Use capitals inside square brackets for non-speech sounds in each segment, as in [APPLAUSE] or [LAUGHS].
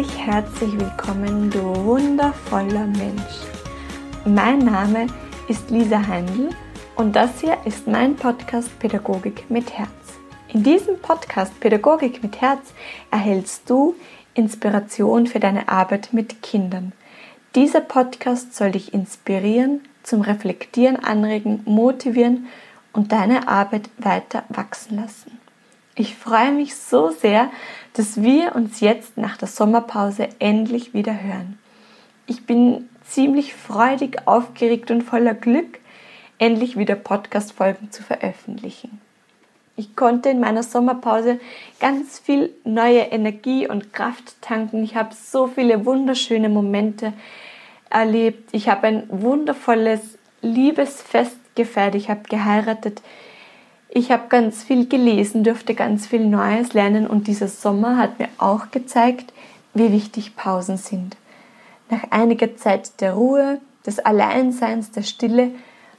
Herzlich, herzlich willkommen, du wundervoller Mensch. Mein Name ist Lisa Heindl und das hier ist mein Podcast Pädagogik mit Herz. In diesem Podcast Pädagogik mit Herz erhältst du Inspiration für deine Arbeit mit Kindern. Dieser Podcast soll dich inspirieren, zum Reflektieren anregen, motivieren und deine Arbeit weiter wachsen lassen. Ich freue mich so sehr, dass wir uns jetzt nach der Sommerpause endlich wieder hören. Ich bin ziemlich freudig, aufgeregt und voller Glück, endlich wieder Podcast-Folgen zu veröffentlichen. Ich konnte in meiner Sommerpause ganz viel neue Energie und Kraft tanken. Ich habe so viele wunderschöne Momente erlebt. Ich habe ein wundervolles Liebesfest gefeiert. Ich habe geheiratet. Ich habe ganz viel gelesen, durfte ganz viel Neues lernen und dieser Sommer hat mir auch gezeigt, wie wichtig Pausen sind. Nach einiger Zeit der Ruhe, des Alleinseins, der Stille,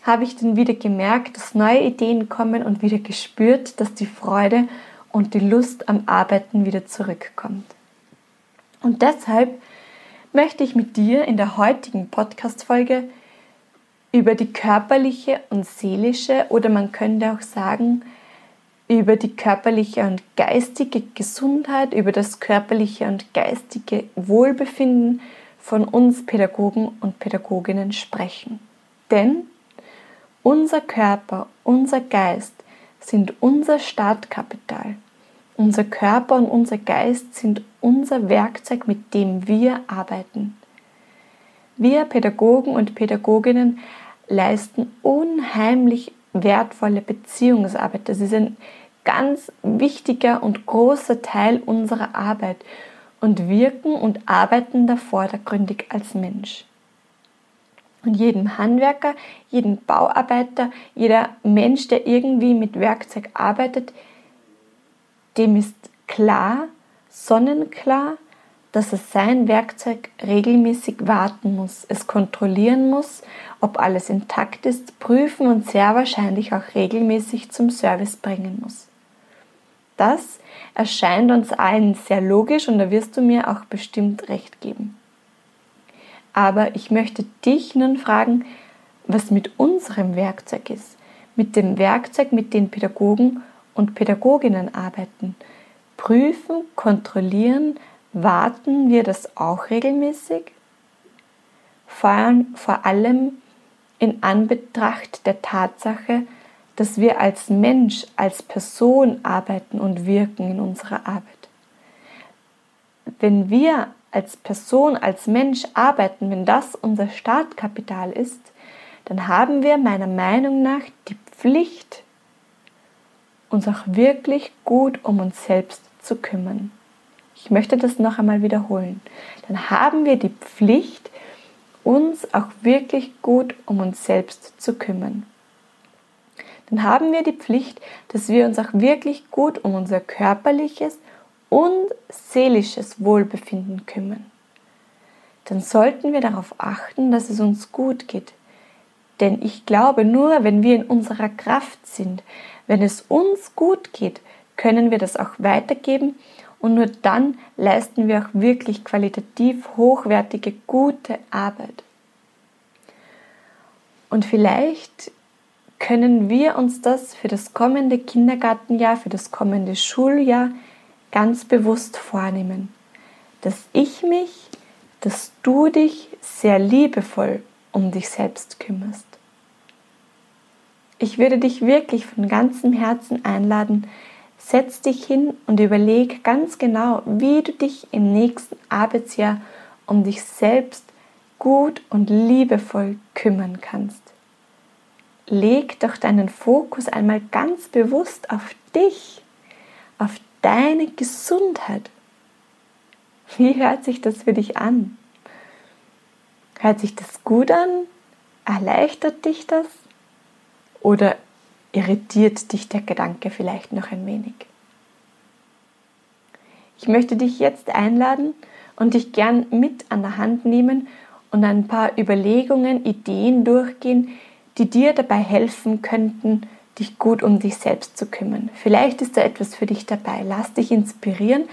habe ich dann wieder gemerkt, dass neue Ideen kommen und wieder gespürt, dass die Freude und die Lust am Arbeiten wieder zurückkommt. Und deshalb möchte ich mit dir in der heutigen Podcast-Folge über die körperliche und seelische oder man könnte auch sagen, über die körperliche und geistige Gesundheit, über das körperliche und geistige Wohlbefinden von uns Pädagogen und Pädagoginnen sprechen. Denn unser Körper, unser Geist sind unser Startkapital. Unser Körper und unser Geist sind unser Werkzeug, mit dem wir arbeiten. Wir Pädagogen und Pädagoginnen leisten unheimlich wertvolle Beziehungsarbeit. Das ist ein ganz wichtiger und großer Teil unserer Arbeit und wirken und arbeiten da vordergründig als Mensch. Und jedem Handwerker, jedem Bauarbeiter, jeder Mensch, der irgendwie mit Werkzeug arbeitet, dem ist klar, sonnenklar, dass er sein Werkzeug regelmäßig warten muss, es kontrollieren muss, ob alles intakt ist, prüfen und sehr wahrscheinlich auch regelmäßig zum Service bringen muss. Das erscheint uns allen sehr logisch und da wirst du mir auch bestimmt recht geben. Aber ich möchte dich nun fragen, was mit unserem Werkzeug ist, mit dem Werkzeug, mit dem Pädagogen und Pädagoginnen arbeiten. Prüfen, kontrollieren, warten wir das auch regelmäßig? Vor, allem in Anbetracht der Tatsache, dass wir als Mensch, als Person arbeiten und wirken in unserer Arbeit. Wenn wir als Person, als Mensch arbeiten, wenn das unser Startkapital ist, dann haben wir meiner Meinung nach die Pflicht, uns auch wirklich gut um uns selbst zu kümmern. Ich möchte das noch einmal wiederholen. Dann haben wir die Pflicht, uns auch wirklich gut um uns selbst zu kümmern. Dann haben wir die Pflicht, dass wir uns auch wirklich gut um unser körperliches und seelisches Wohlbefinden kümmern. Dann sollten wir darauf achten, dass es uns gut geht. Denn ich glaube, nur wenn wir in unserer Kraft sind, wenn es uns gut geht, können wir das auch weitergeben und nur dann leisten wir auch wirklich qualitativ hochwertige, gute Arbeit. Und vielleicht können wir uns das für das kommende Kindergartenjahr, für das kommende Schuljahr ganz bewusst vornehmen, dass ich mich, dass du dich sehr liebevoll um dich selbst kümmerst. Ich würde dich wirklich von ganzem Herzen einladen, Setz dich hin und überleg ganz genau, wie du dich im nächsten Arbeitsjahr um dich selbst gut und liebevoll kümmern kannst. Leg doch deinen Fokus einmal ganz bewusst auf dich, auf deine Gesundheit. Wie hört sich das für dich an? Hört sich das gut an? Erleichtert dich das? Oder irritiert dich der Gedanke vielleicht noch ein wenig. Ich möchte dich jetzt einladen und dich gern mit an der Hand nehmen und ein paar Überlegungen, Ideen durchgehen, die dir dabei helfen könnten, dich gut um dich selbst zu kümmern. Vielleicht ist da etwas für dich dabei. Lass dich inspirieren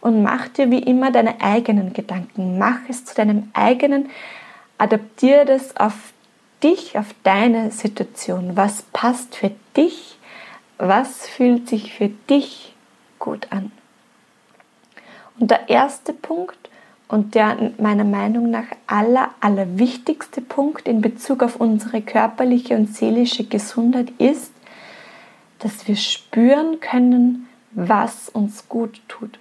und mach dir wie immer deine eigenen Gedanken. Mach es zu deinem eigenen, adaptiere das auf dich, auf deine Situation. Was passt für dich? Was fühlt sich für dich gut an? Und der erste Punkt und der meiner Meinung nach aller, aller wichtigste Punkt in Bezug auf unsere körperliche und seelische Gesundheit ist, dass wir spüren können, was uns gut tut.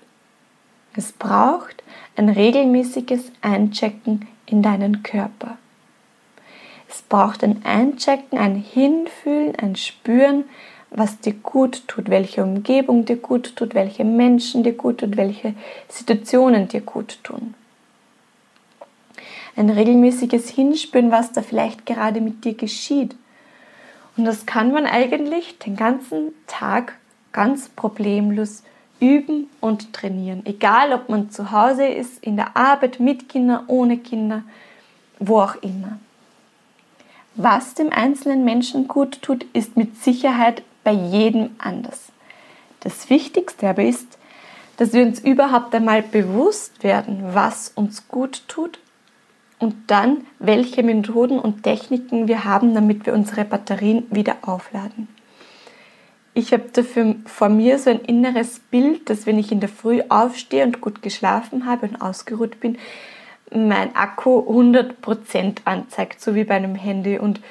Es braucht ein regelmäßiges Einchecken in deinen Körper. Es braucht ein Einchecken, ein Hinfühlen, ein Spüren, was dir gut tut, welche Umgebung dir gut tut, welche Menschen dir gut tut, welche Situationen dir gut tun. Ein regelmäßiges Hinspüren, was da vielleicht gerade mit dir geschieht. Und das kann man eigentlich den ganzen Tag ganz problemlos üben und trainieren. Egal, ob man zu Hause ist, in der Arbeit, mit Kindern, ohne Kinder, wo auch immer. Was dem einzelnen Menschen gut tut, ist mit Sicherheit bei jedem anders. Das Wichtigste aber ist, dass wir uns überhaupt einmal bewusst werden, was uns gut tut und dann, welche Methoden und Techniken wir haben, damit wir unsere Batterien wieder aufladen. Ich habe dafür vor mir so ein inneres Bild, dass wenn ich in der Früh aufstehe und gut geschlafen habe und ausgeruht bin, mein Akku 100% anzeigt, so wie bei einem Handy. Und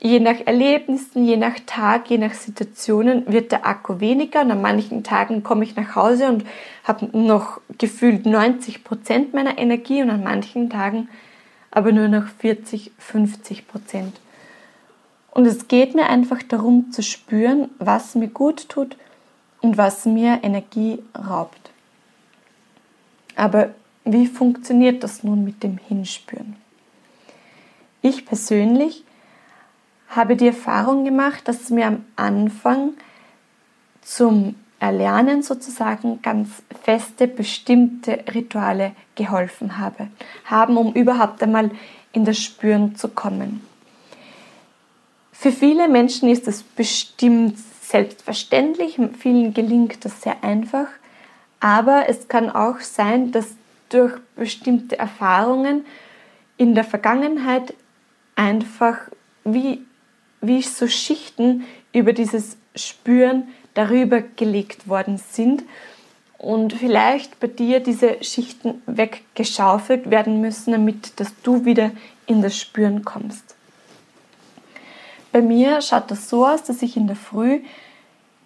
je nach Erlebnissen, je nach Tag, je nach Situationen wird der Akku weniger. Und an manchen Tagen komme ich nach Hause und habe noch gefühlt 90% meiner Energie und an manchen Tagen aber nur noch 40, 50 Prozent. Und es geht mir einfach darum zu spüren, was mir gut tut und was mir Energie raubt. Aber wie funktioniert das nun mit dem Hinspüren? Ich persönlich habe die Erfahrung gemacht, dass es mir am Anfang zum Erlernen sozusagen ganz feste, bestimmte Rituale geholfen habe, haben, um überhaupt einmal in das Spüren zu kommen. Für viele Menschen ist das bestimmt selbstverständlich, vielen gelingt das sehr einfach, aber es kann auch sein, dass durch bestimmte Erfahrungen in der Vergangenheit einfach wie, wie so Schichten über dieses Spüren darüber gelegt worden sind und vielleicht bei dir diese Schichten weggeschaufelt werden müssen, damit dass du wieder in das Spüren kommst. Bei mir schaut das so aus, dass ich in der Früh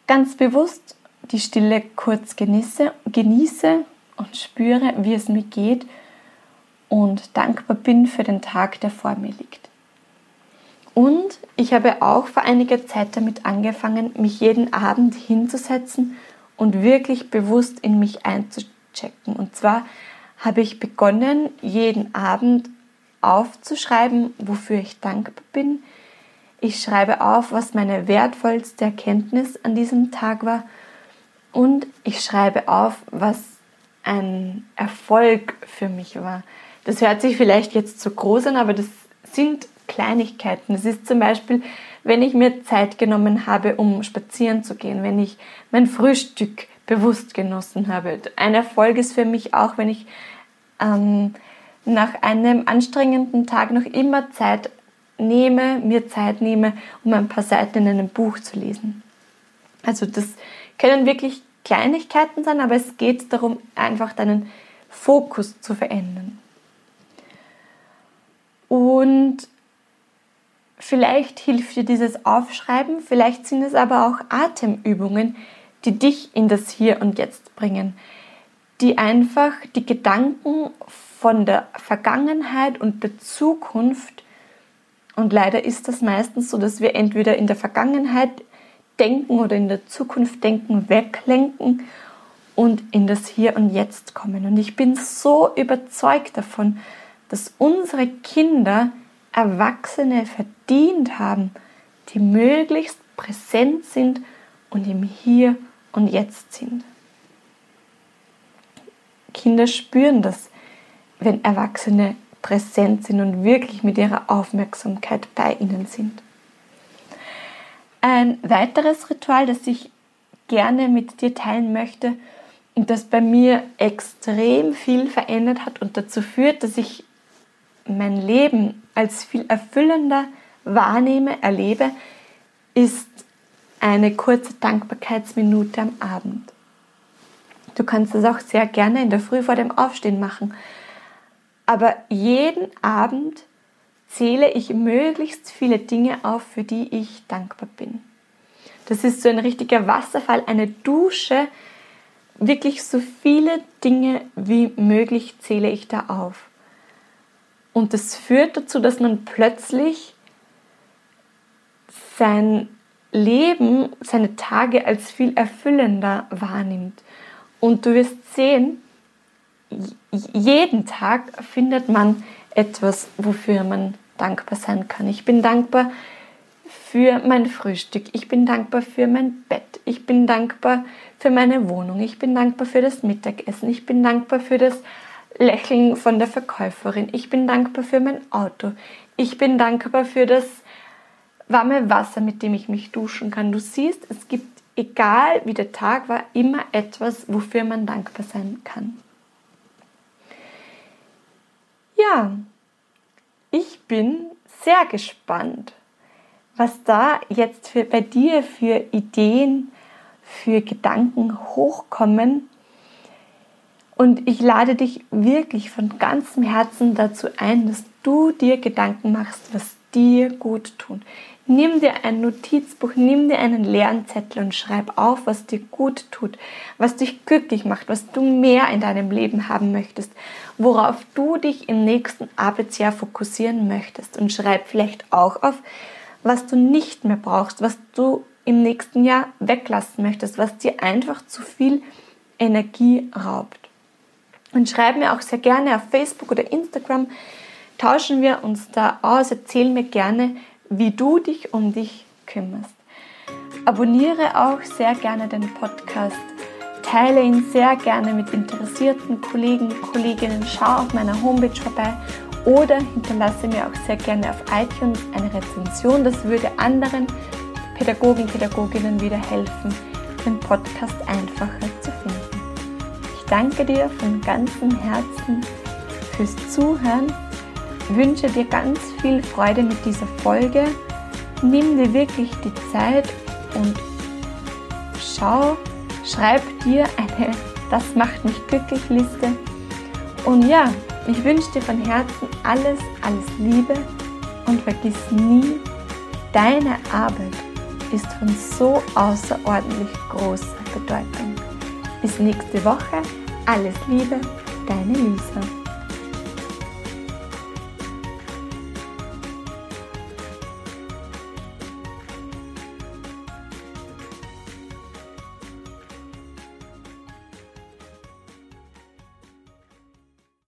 ganz bewusst die Stille kurz genieße, genieße und spüre, wie es mir geht und dankbar bin für den Tag, der vor mir liegt. Und ich habe auch vor einiger Zeit damit angefangen, mich jeden Abend hinzusetzen und wirklich bewusst in mich einzuchecken. Und zwar habe ich begonnen, jeden Abend aufzuschreiben, wofür ich dankbar bin, ich schreibe auf, was meine wertvollste Erkenntnis an diesem Tag war und ich schreibe auf, was ein Erfolg für mich war. Das hört sich vielleicht jetzt zu groß an, aber das sind Kleinigkeiten. Das ist zum Beispiel, wenn ich mir Zeit genommen habe, um spazieren zu gehen, wenn ich mein Frühstück bewusst genossen habe. Ein Erfolg ist für mich auch, wenn ich ähm, nach einem anstrengenden Tag noch immer Zeit nehme, mir Zeit nehme, um ein paar Seiten in einem Buch zu lesen. Also das können wirklich Kleinigkeiten sein, aber es geht darum, einfach deinen Fokus zu verändern. Und vielleicht hilft dir dieses Aufschreiben, vielleicht sind es aber auch Atemübungen, die dich in das Hier und Jetzt bringen, die einfach die Gedanken von der Vergangenheit und der Zukunft und leider ist das meistens so, dass wir entweder in der Vergangenheit denken oder in der Zukunft denken, weglenken und in das Hier und Jetzt kommen. Und ich bin so überzeugt davon, dass unsere Kinder Erwachsene verdient haben, die möglichst präsent sind und im Hier und Jetzt sind. Kinder spüren das, wenn Erwachsene präsent sind und wirklich mit ihrer Aufmerksamkeit bei ihnen sind. Ein weiteres Ritual, das ich gerne mit dir teilen möchte, und das bei mir extrem viel verändert hat und dazu führt, dass ich mein Leben als viel erfüllender wahrnehme, erlebe, ist eine kurze Dankbarkeitsminute am Abend. Du kannst das auch sehr gerne in der Früh vor dem Aufstehen machen. Aber jeden Abend zähle ich möglichst viele Dinge auf, für die ich dankbar bin. Das ist so ein richtiger Wasserfall, eine Dusche. Wirklich so viele Dinge wie möglich zähle ich da auf. Und das führt dazu, dass man plötzlich sein Leben, seine Tage als viel erfüllender wahrnimmt. Und du wirst sehen, jeden Tag findet man etwas, wofür man dankbar sein kann. Ich bin dankbar für mein Frühstück. Ich bin dankbar für mein Bett. Ich bin dankbar für meine Wohnung. Ich bin dankbar für das Mittagessen. Ich bin dankbar für das Lächeln von der Verkäuferin. Ich bin dankbar für mein Auto. Ich bin dankbar für das warme Wasser, mit dem ich mich duschen kann. Du siehst, es gibt, egal wie der Tag war, immer etwas, wofür man dankbar sein kann. Ja, ich bin sehr gespannt, was da jetzt für, bei dir für Ideen, für Gedanken hochkommen. Und ich lade dich wirklich von ganzem Herzen dazu ein, dass du dir Gedanken machst, was dir gut tut. Nimm dir ein Notizbuch, nimm dir einen leeren Zettel und schreib auf, was dir gut tut, was dich glücklich macht, was du mehr in deinem Leben haben möchtest, worauf du dich im nächsten Arbeitsjahr fokussieren möchtest. Und schreib vielleicht auch auf, was du nicht mehr brauchst, was du im nächsten Jahr weglassen möchtest, was dir einfach zu viel Energie raubt. Und schreib mir auch sehr gerne auf Facebook oder Instagram, tauschen wir uns da aus, erzähl mir gerne, wie du dich um dich kümmerst. Abonniere auch sehr gerne den Podcast, teile ihn sehr gerne mit interessierten Kollegen, Kolleginnen, schau auf meiner Homepage vorbei oder hinterlasse mir auch sehr gerne auf iTunes eine Rezension. Das würde anderen Pädagogen, Pädagoginnen wieder helfen, den Podcast einfacher zu finden. Ich danke dir von ganzem Herzen fürs Zuhören wünsche dir ganz viel Freude mit dieser Folge. Nimm dir wirklich die Zeit und schau, schreib dir eine [LAUGHS] Das macht mich glücklich Liste. Und ja, ich wünsche dir von Herzen alles, alles Liebe und vergiss nie, deine Arbeit ist von so außerordentlich großer Bedeutung. Bis nächste Woche. Alles Liebe, deine Lisa.